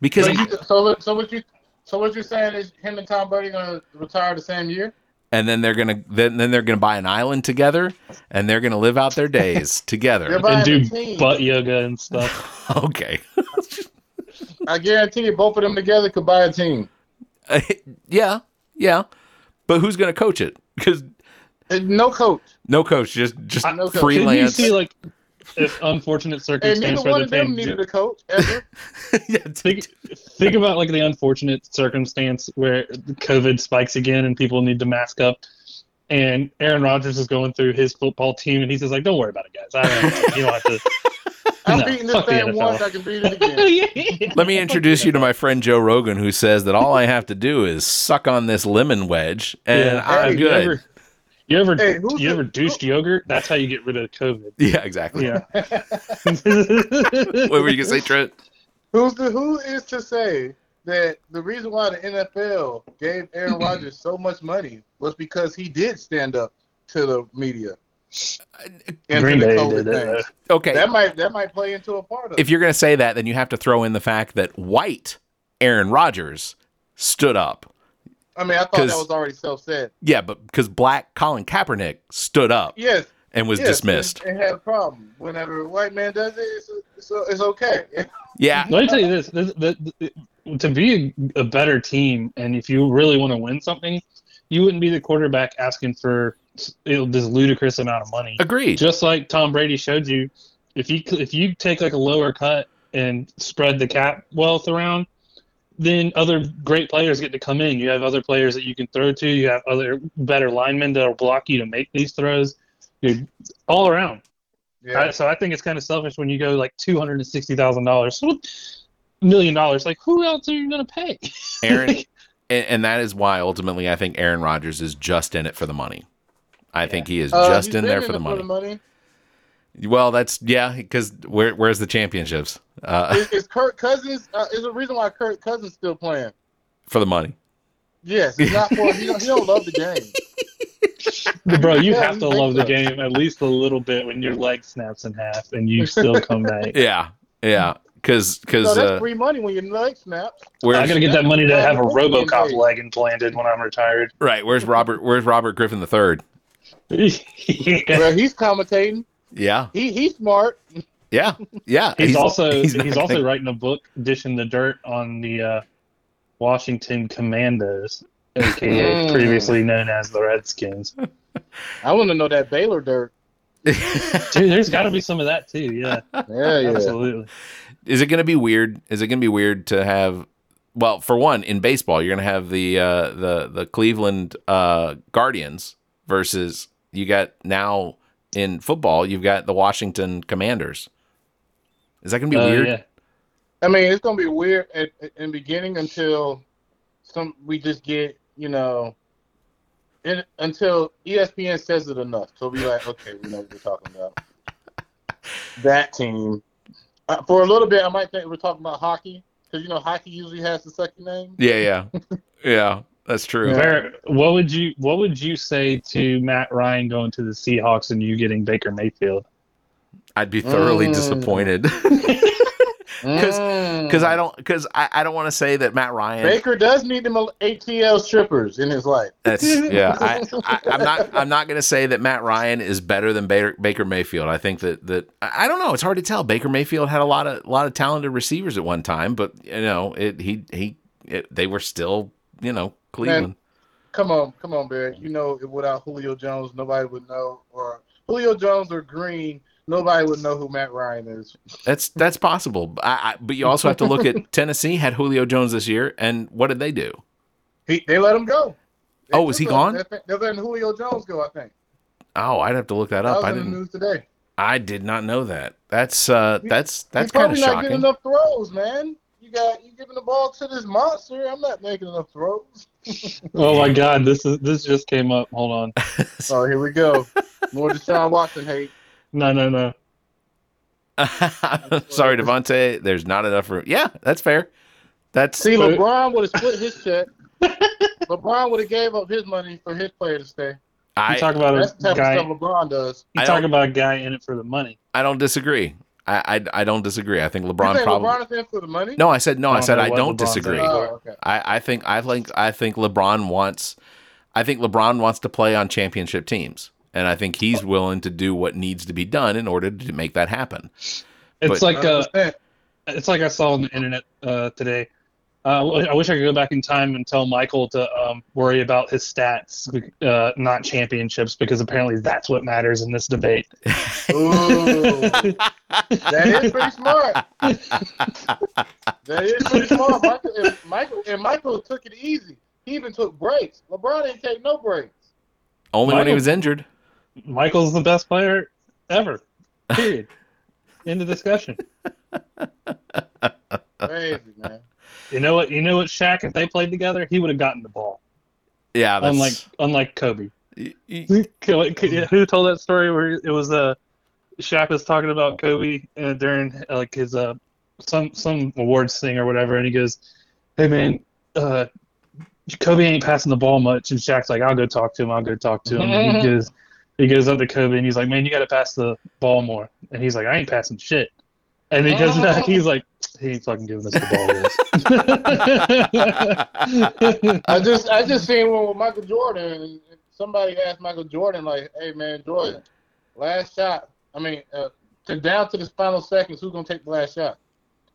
because So, you, so, what- so what you so what you're saying is him and Tom Brady gonna retire the same year? and then they're gonna then, then they're gonna buy an island together, and they're gonna live out their days [laughs] together. And do butt yoga and stuff. [laughs] okay. I guarantee you, both of them together could buy a team. Uh, yeah, yeah. But who's going to coach it? Because uh, no coach. no coach, just just I know coach. Didn't you see like if unfortunate And circumstance neither where one they're of them paying needed a coach ever. [laughs] yeah, think think about like the unfortunate circumstance where COVID spikes again and people need to mask up. And Aaron Rodgers is going through his football team, and he says like, "Don't worry about it, guys. I don't, you don't have to." I'm No, beating this fuck thing once, I can beat it again. [laughs] Yeah. Let me introduce you to my friend Joe Rogan, who says that all I have to do is suck on this lemon wedge, and Yeah. I'm Have you good. ever, you ever, Hey, you ever douched yogurt? That's how you get rid of COVID. Yeah, exactly. Yeah. [laughs] [laughs] What were you gonna say, Trent? Who's the who is to say that the reason why the NFL gave Aaron [clears throat] Rodgers so much money was because he did stand up to the media. And Green Bay did it. Okay. That might that might play into a part of it. if it. you're going to say that, then you have to throw in the fact that white Aaron Rodgers stood up. I mean, I thought that was already self said. Yeah, but because black Colin Kaepernick stood up Yes, and was yes, dismissed. And, and had a problem. Whenever a white man does it, it's, it's, it's okay. Yeah. [laughs] Let me tell you this: this, this, this- to be a, a better team, and if you really want to win something, you wouldn't be the quarterback asking for this ludicrous amount of money. Agreed. Just like Tom Brady showed you, if you if you take like a lower cut and spread the cap wealth around, then other great players get to come in. You have other players that you can throw to. You have other better linemen that'll block you to make these throws. You're all around. Yeah. I, so I think it's kind of selfish when you go like two hundred and sixty thousand dollars, [laughs] million dollars. Like who else are you going to pay? Aaron, [laughs] and, and that is why ultimately I think Aaron Rodgers is just in it for the money. I think he is Uh, just he's in been there for the it money. money. Well, that's yeah, because where, where's the championships uh, Is, is Kirk Cousins? Uh, is the reason why Kirk Cousins still playing? for the money? Yes, it's not for he don't, he don't love the game. [laughs] Bro, you Yeah, have to thinks love the game at least a little bit when your leg snaps in half and you still come back. [laughs] Yeah, yeah, because So because that's uh, free money when your leg snaps. I where's gotta get that money to have a RoboCop leg implanted when I'm retired. right? Where's Robert? Where's Robert Griffin the third? yeah. [laughs] Well, he's commentating. Yeah, He he's smart. yeah, yeah. He's, also he's, not also gonna- writing a book dishing the dirt on the uh, Washington Commandos, aka Mm. previously known as the Redskins. I want to know that Baylor dirt. Dude, there's got to be some of that too. Yeah, [laughs] Yeah, yeah. absolutely. Is it going to be weird? Is it going to be weird to have? Well, for one, in baseball, you're going to have the uh, the the Cleveland uh, Guardians versus you got now in football, you've got the Washington Commanders. Is that going to be Uh, weird? yeah. I mean, it's gonna be weird at, at- in beginning until some we just get you know, in, until ESPN says it enough. So we like, okay, we know what we're talking about. [laughs] that team. Uh, for a little bit, I might think we're talking about hockey because you know hockey usually has the second name. Yeah, yeah, yeah. That's true. Ver, what would you what would you say to Matt Ryan going to the Seahawks and you getting Baker Mayfield? I'd be thoroughly Mm. disappointed [laughs] Mm. because I don't because I, I don't want to say that Matt Ryan. Baker does need them ATL strippers in his life. That's yeah. I, I, I'm not. [laughs] I'm not going to say that Matt Ryan is better than Baker, Baker Mayfield. I think that that I I don't know. It's hard to tell. Baker Mayfield had a lot of a lot of talented receivers at one time, but you know, it he he it, they were still you know Cleveland. Come on, come on, Barry. You know, without Julio Jones, nobody would know. Or Julio Jones or Green, nobody would know who Matt Ryan is. [laughs] That's that's possible. I, I, but you also have to look at [laughs] Tennessee had Julio Jones this year, and what did they do? He, they let him go. They Oh, is he gone? him. They're, they're letting Julio Jones go. I think Oh, I'd have to look that that up. was I in the didn't. news today. I did not know that. That's uh, that's that's He's kind of probably not getting enough throws, man. You got you giving the ball to this monster. I'm not making enough throws. [laughs] Oh my God, this is this just came up. Hold on. Oh, here we go. More Deshaun Watson hate. No, no, no. [laughs] Sorry, Davante. There's not enough room. Yeah, that's fair. That's See, LeBron would have split his check. [laughs] LeBron would have gave up his money for his player to stay. You I talk about That's a the type guy. of stuff LeBron does. You talk about a guy in it for the money. I don't disagree. I, I I don't disagree. I think LeBron think probably. LeBron is in for the money? No, I said no. I, I said I don't LeBron's disagree. Oh, okay. I, I think I think I think LeBron wants. I think LeBron wants to play on championship teams, and I think he's willing to do what needs to be done in order to make that happen. It's But- like uh, it's like I saw on the internet uh, today. Uh, I wish I could go back in time and tell Michael to um, worry about his stats, uh, not championships, because apparently that's what matters in this debate. [laughs] Ooh, that is pretty smart. that is pretty smart. Michael and, Michael and Michael took it easy. He even took breaks. LeBron didn't take no breaks. Only when he was injured. Michael's the best player ever. [laughs] Period. End of discussion. Crazy man. You know what? You know what? Shaq, if they played together, he would have gotten the ball. Yeah, that's, Unlike unlike Kobe. y- y- Who told that story where it was uh, Shaq was talking about Kobe uh, during uh, like his uh some some awards thing or whatever, and he goes, hey man, uh, Kobe ain't passing the ball much, and Shaq's like, I'll go talk to him. I'll go talk to him. And he [laughs] goes, he goes up to Kobe and he's like, man, you got to pass the ball more. And he's like, I ain't passing shit. And he goes back, he's like, he ain't fucking giving us the ball. [laughs] I just I just seen one with Michael Jordan, and somebody asked Michael Jordan like, "Hey man, Jordan, last shot. I mean, uh, to down to the final seconds, who's gonna take the last shot?"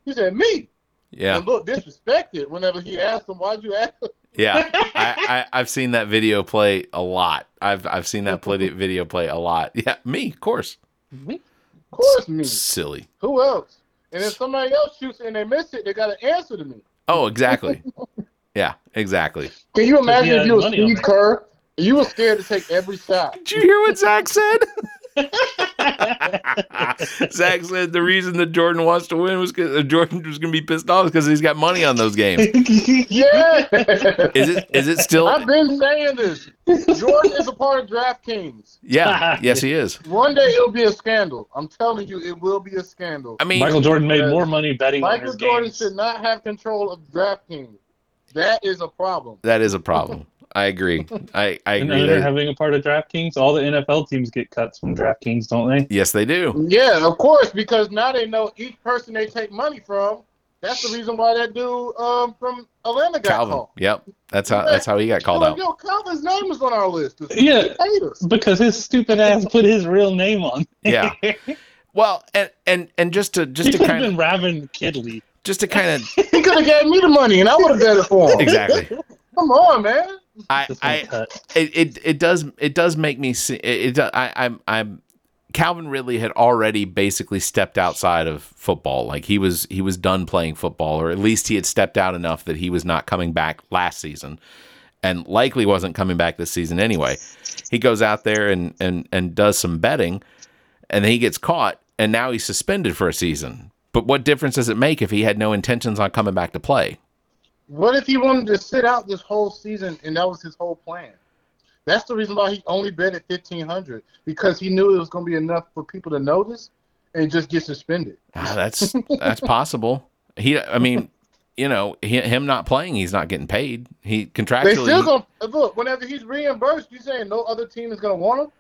He said, "Me." Yeah, And look disrespected whenever he asked him, "Why'd you ask?" Him? yeah. [laughs] I, I I've seen that video play a lot. I've I've seen that play, video play a lot. Yeah, me, of course. Me, of course, me. Silly. Who else? And if somebody else shoots and they miss it, they got to answer to me. Oh, exactly. [laughs] yeah, exactly. Can you imagine if you were Steve. Kerr? You were scared to take every shot. Did you hear what Zac said? [laughs] Zac said the reason that Jordan wants to win was because uh, Jordan was going to be pissed off because he's got money on those games. [laughs] Yeah. Is it? Is it still? I've been saying this. Jordan is a part of DraftKings. Yeah. Yes, he is. One day it'll be a scandal. I'm telling you, it will be a scandal. I mean, Michael Jordan made more money betting on Michael his Jordan games. should not have control of DraftKings. That is a problem. that is a problem. I agree. I I And agree. they're having a part of DraftKings. All the NFL teams get cuts from DraftKings, don't they? yes, they do. Yeah, of course, because now they know each person they take money from. That's the reason why that dude um, from Atlanta got Calvin. called. Yep. That's how. That's how he got called Yo, out. Yo, Calvin's name is on our list. It's Yeah. haters. Because his stupid ass put his real name on. Yeah. [laughs] Well, and and and just to just he to could have kind been of Ravin Kidley. just to kind of He could have gave me the money and I would have bet it for him. exactly. [laughs] Come on, man. I I it, it it does it does make me see it, it I I'm I'm Calvin Ridley had already basically stepped outside of football. Like he was he was done playing football or at least he had stepped out enough that he was not coming back last season and likely wasn't coming back this season anyway. He goes out there and and and does some betting and then he gets caught and now he's suspended for a season. But what difference does it make if he had no intentions on coming back to play What if he wanted to sit out this whole season and that was his whole plan? That's the reason why he only bet at fifteen hundred because he knew it was going to be enough for people to notice and just get suspended. Ah, that's that's possible. He, I mean, you know, he, him not playing, he's not getting paid. He contractually. They still going look whenever he's reimbursed. You saying no other team is going to want him?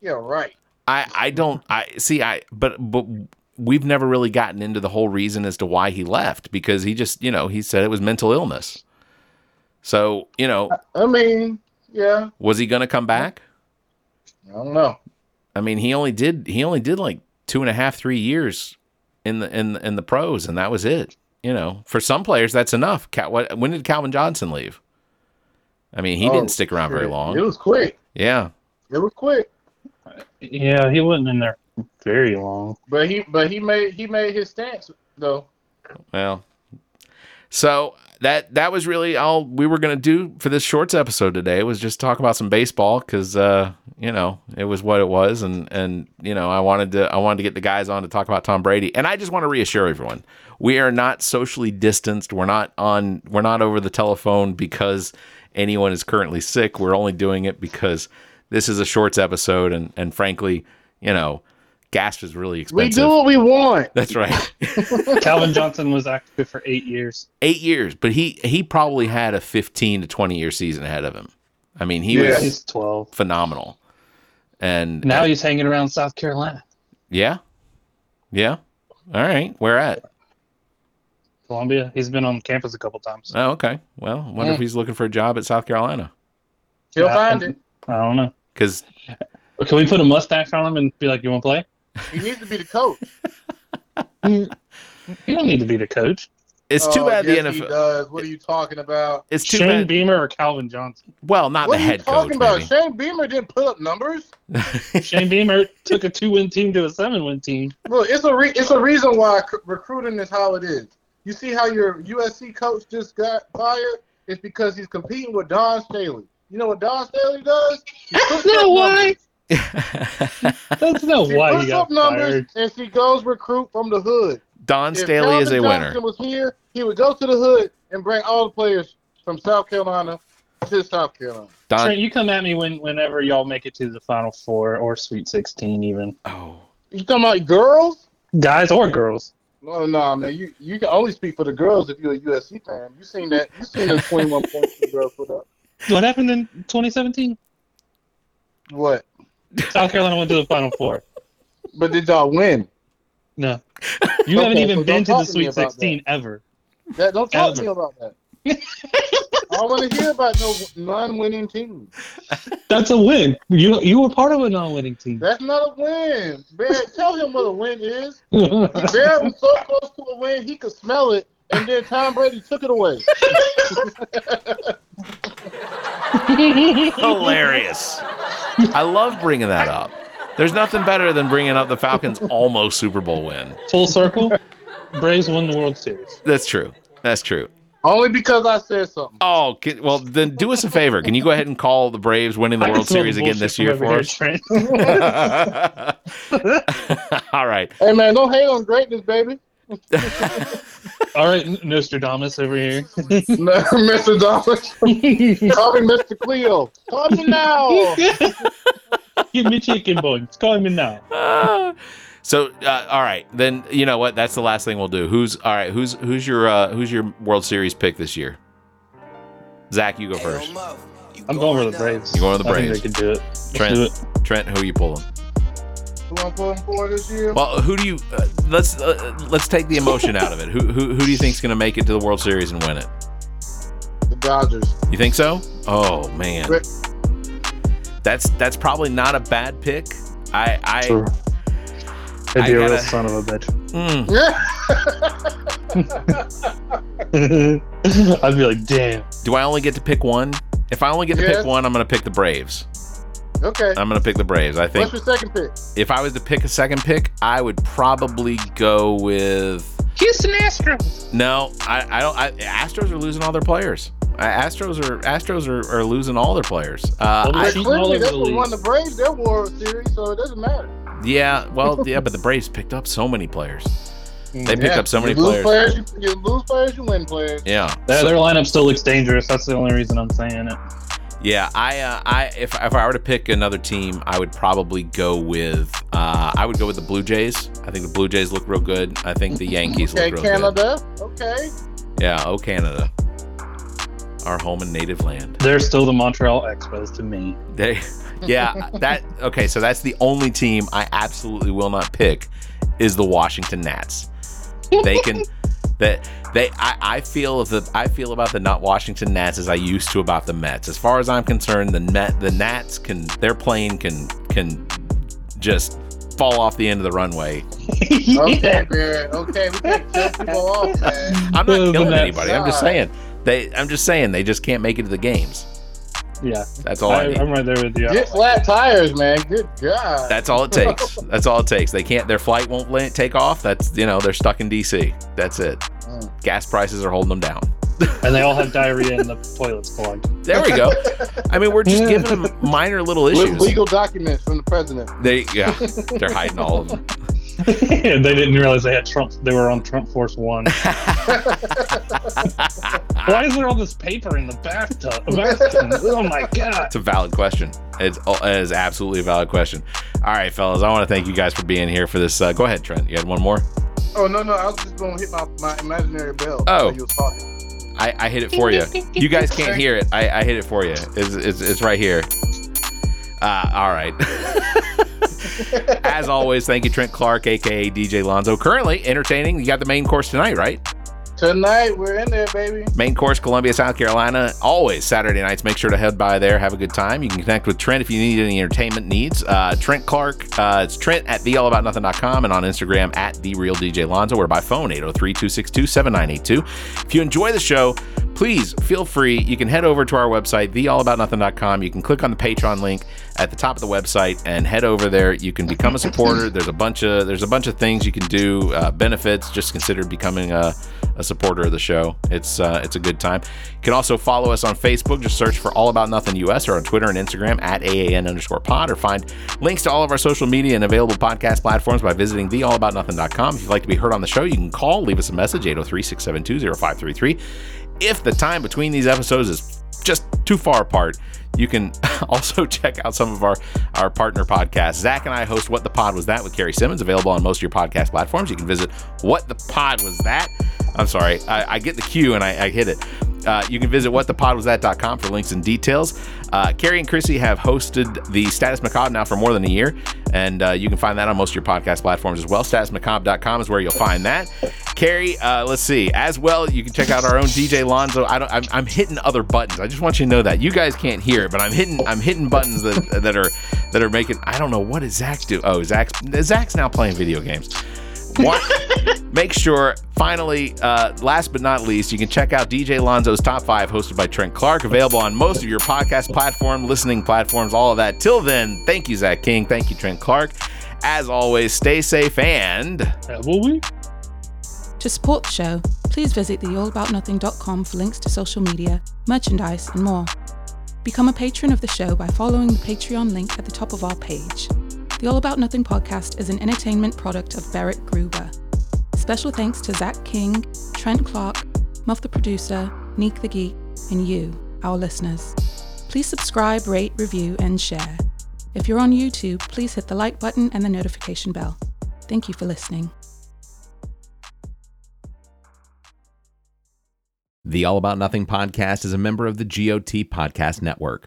Yeah, right. I, I don't. I see. I but but we've never really gotten into the whole reason as to why he left because he just you know he said it was mental illness. So you know, I mean, yeah, was he going to come back? I don't know. I mean, he only did he only did like two and a half, three years in the in in the pros, and that was it. You know, for some players, that's enough. Cal, what, when did Calvin Johnson leave? I mean, he Oh, didn't stick around very long. It was quick. Yeah, It was quick. Yeah, he wasn't in there very long. But he but he made he made his stance though. well, so that that was really all we were gonna do for this shorts episode today. Was just talk about some baseball because uh, you know it was what it was, and and you know I wanted to I wanted to get the guys on to talk about Tom Brady, and I just want to reassure everyone we are not socially distanced. We're not on we're not over the telephone because anyone is currently sick. We're only doing it because this is a shorts episode, and and frankly, you know, gas is really expensive. We do what we want. [laughs] That's right. [laughs] Calvin Johnson was active for eight years. eight years, but he he probably had a fifteen to twenty year season ahead of him. I mean, he Yeah. was He's 12. phenomenal, and Now he's hanging around South Carolina. yeah, yeah. All right, where at? Columbia. He's been on campus a couple times. Oh, okay. Well, I wonder if he's looking for a job at South Carolina He'll Yeah, find I'm- it. I don't know. because Can we put a mustache on him and be like, "You want to play?" He needs to be the coach. [laughs] You don't need to be the coach. it's too Oh, bad yes, the He NFL. does. What are you talking about? It's too Shane bad. Beamer or Calvin Johnson. well, not what the are you head talking coach. about? maybe. Shane Beamer didn't put up numbers. [laughs] Shane Beamer took a two-win team to a seven-win team. Look, it's a re- it's a reason why c- recruiting is how it is. You see how your USC coach just got fired? It's because he's competing with Dawn Staley. You know what Dawn Staley does? He That's not why. numbers. That's not She why puts he got up numbers fired. and she goes recruit from the hood. Dawn If Staley is a Calvin winner. Johnson was here, he would go to the hood and bring all the players from South Carolina to South Carolina. Dawn. Trent, you come at me when whenever y'all make it to the Final Four or Sweet 16, even Oh, You talking about girls? guys or girls. No, no, man. You you can only speak for the girls if you're a USC fan. You seen that? You seen the 21 points the girls put up? What happened in 2017? What? South Carolina went to the Final Four. But did y'all win? No, you haven't even so been to the talk to me Sweet about 16 ever. That don't talk to me about that. I want to hear about no non-winning team. That's a win. You you were part of a non-winning team. That's not a win. Bear, tell him what a win is. [laughs] Bear was so close to a win he could smell it, and then Tom Brady took it away. [laughs] [laughs] Hilarious. I love bringing that up. There's nothing better than bringing up the Falcons' almost Super Bowl win. Full circle. Braves won the World Series. That's true. That's true. Only because I said something. Oh, can, well, then do us a favor. Can you go ahead and call the Braves winning the I World Series again this year for us? [laughs] All right. Hey man, don't hate on greatness, baby. [laughs] All right, Nostradamus over here. [laughs] No, Mr. Dollars. Call me Mr. Cleo. Call me now. [laughs] Give me chicken bones. Call me now. Ah. [laughs] so, uh, all right, then you know what? That's the last thing we'll do. Who's all right? Who's who's your uh, who's your World Series pick this year? Zac, you go first. I'm going with the Braves. You're going with the I think they can do it. Let's Trent. do it. Trent, who are you pulling? Who I'm pulling for this year? Well, who do you? Uh, let's uh, let's take the emotion out of it. Who who who do you think's going to make it to the World Series and win it? The Dodgers. You think so? Oh man, Right. that's that's probably not a bad pick. I I True. I'd be a real gotta- son of a bitch. mm. [laughs] I'd be like, damn. do I only get to pick one? If I only get to Yes. pick one, I'm going to pick the Braves. Okay. I'm going to pick the Braves. I think What's your second pick? if I was to pick a second pick, I would probably go with Houston Astros. no. I, I don't. I, Astros are losing all their players. Astros are Astros are, are losing all their players. Uh, Well, I, they're cheating all Clearly, over that's the what league. won the Braves their World Series, so it doesn't matter. yeah, well, [laughs] yeah, but the Braves picked up so many players. They picked Yeah, up so many you lose players. you, you lose players, you win players. Yeah. Their, So- their lineup still looks dangerous. That's the only reason I'm saying it. Yeah, I, uh, I, if, if I were to pick another team, I would probably go with, uh, I would go with the Blue Jays. I think the Blue Jays look real good. I think the Yankees Okay, look real good. Canada. Okay. Yeah, oh Canada, our home and native land. They're still the Montreal Expos to me. They, yeah, that okay. So that's the only team I absolutely will not pick is the Washington Nats. They can, [laughs] that they, I, I feel the I feel about the not Washington Nats as I used to about the Mets. As far as I'm concerned, the Met, the Nats can their plane can can just fall off the end of the runway. [laughs] Okay, man. Okay, we can't kill people off, man. I'm not killing anybody. I'm just saying they. I'm just saying they just can't make it to the games. Yeah, That's all I, I, need. I'm right there with you. Get flat tires, man. Good God. That's all it takes. [laughs] That's all it takes. They can't. Their flight won't la- take off. That's you know they're stuck in DC. That's it. Mm. Gas prices are holding them down. [laughs] And they all have diarrhea and the toilet's clogged. There we go. I mean, we're just giving them minor little issues. Legal documents from the president. They yeah, they're hiding all of them. [laughs] [laughs] they didn't realize they had Trump. They were on Trump Force One. [laughs] Why is there all this paper in the bathtub? bathtub? Oh my god! It's a valid question. It's it is absolutely a valid question. All right, fellas, I want to thank you guys for being here for this. Uh, go ahead, Trent. You had one more. Oh no, no, I was just gonna hit my, my imaginary bell. Oh. you was talking. I, I hit it for you. You guys can't hear it. I, I hit it for you. It's, it's, it's right here. Uh, all right. [laughs] As always, thank you, Trent Clark, aka DJ Lonzo. Currently entertaining. You got the main course tonight, right? Tonight we're in there, baby. Main course, Columbia, South Carolina. Always Saturday nights. Make sure to head by there. Have a good time. You can connect with Trent if you need any entertainment needs. Uh, Trent Clark. Uh, it's Trent at theallaboutnothing.com and on Instagram at TheRealDJLonzo or by phone 803-262-7982. If you enjoy the show, please feel free. You can head over to our website, theallaboutnothing.com. You can click on the Patreon link at the top of the website and head over there. You can become a supporter. There's a bunch of there's a bunch of things you can do. Uh, benefits. Just consider becoming a, a supporter of the show. It's uh, it's a good time. You can also follow us on Facebook. Just search for All About Nothing US or on Twitter and Instagram at AAN underscore pod or find links to all of our social media and available podcast platforms by visiting theallaboutnothing.com. If you'd like to be heard on the show, you can call, leave us a message, 803 672 0533. If the time between these episodes is just too far apart. You can [laughs] also check out some of our, our partner podcasts. Zac and I host What the Pod Was That with Carrie Simmons, available on most of your podcast platforms. You can visit What the Pod Was That. I'm sorry, I, I get the cue and I, I hit it. Uh, you can visit whatthepodwasthat.com for links and details. Uh, Carrie and Chrissy have hosted the Status Macabre now for more than a year, and uh, you can find that on most of your podcast platforms as well. Statusmacabre.com is where you'll find that. Carrie, uh, let's see. As well, you can check out our own DJ Lonzo. I I'm, hitting other buttons. I just want you to know that you guys can't hear it, but I'm hitting. I'm hitting buttons that [laughs] that are that are making. I don't know what does Zac do. Oh, Zac's Zac's now playing video games. [laughs] make sure, finally, uh, last but not least, you can check out DJ Lonzo's Top 5, hosted by Trent Clark, available on most of your podcast platform, listening platforms, all of that. Till then, thank you, Zac King. Thank you, Trent Clark. As always, stay safe and. Uh, will we? To support the show, please visit theallaboutnothing.com for links to social media, merchandise, and more. Become a patron of the show by following the Patreon link at the top of our page. The All About Nothing podcast is an entertainment product of Barrett Gruber. Special thanks to Zac King, Trent Clark, Muff the producer, Nique the Geek, and you, our listeners. Please subscribe, rate, review, and share. If you're on YouTube, please hit the like button and the notification bell. Thank you for listening. The All About Nothing podcast is a member of the GOT Podcast Network.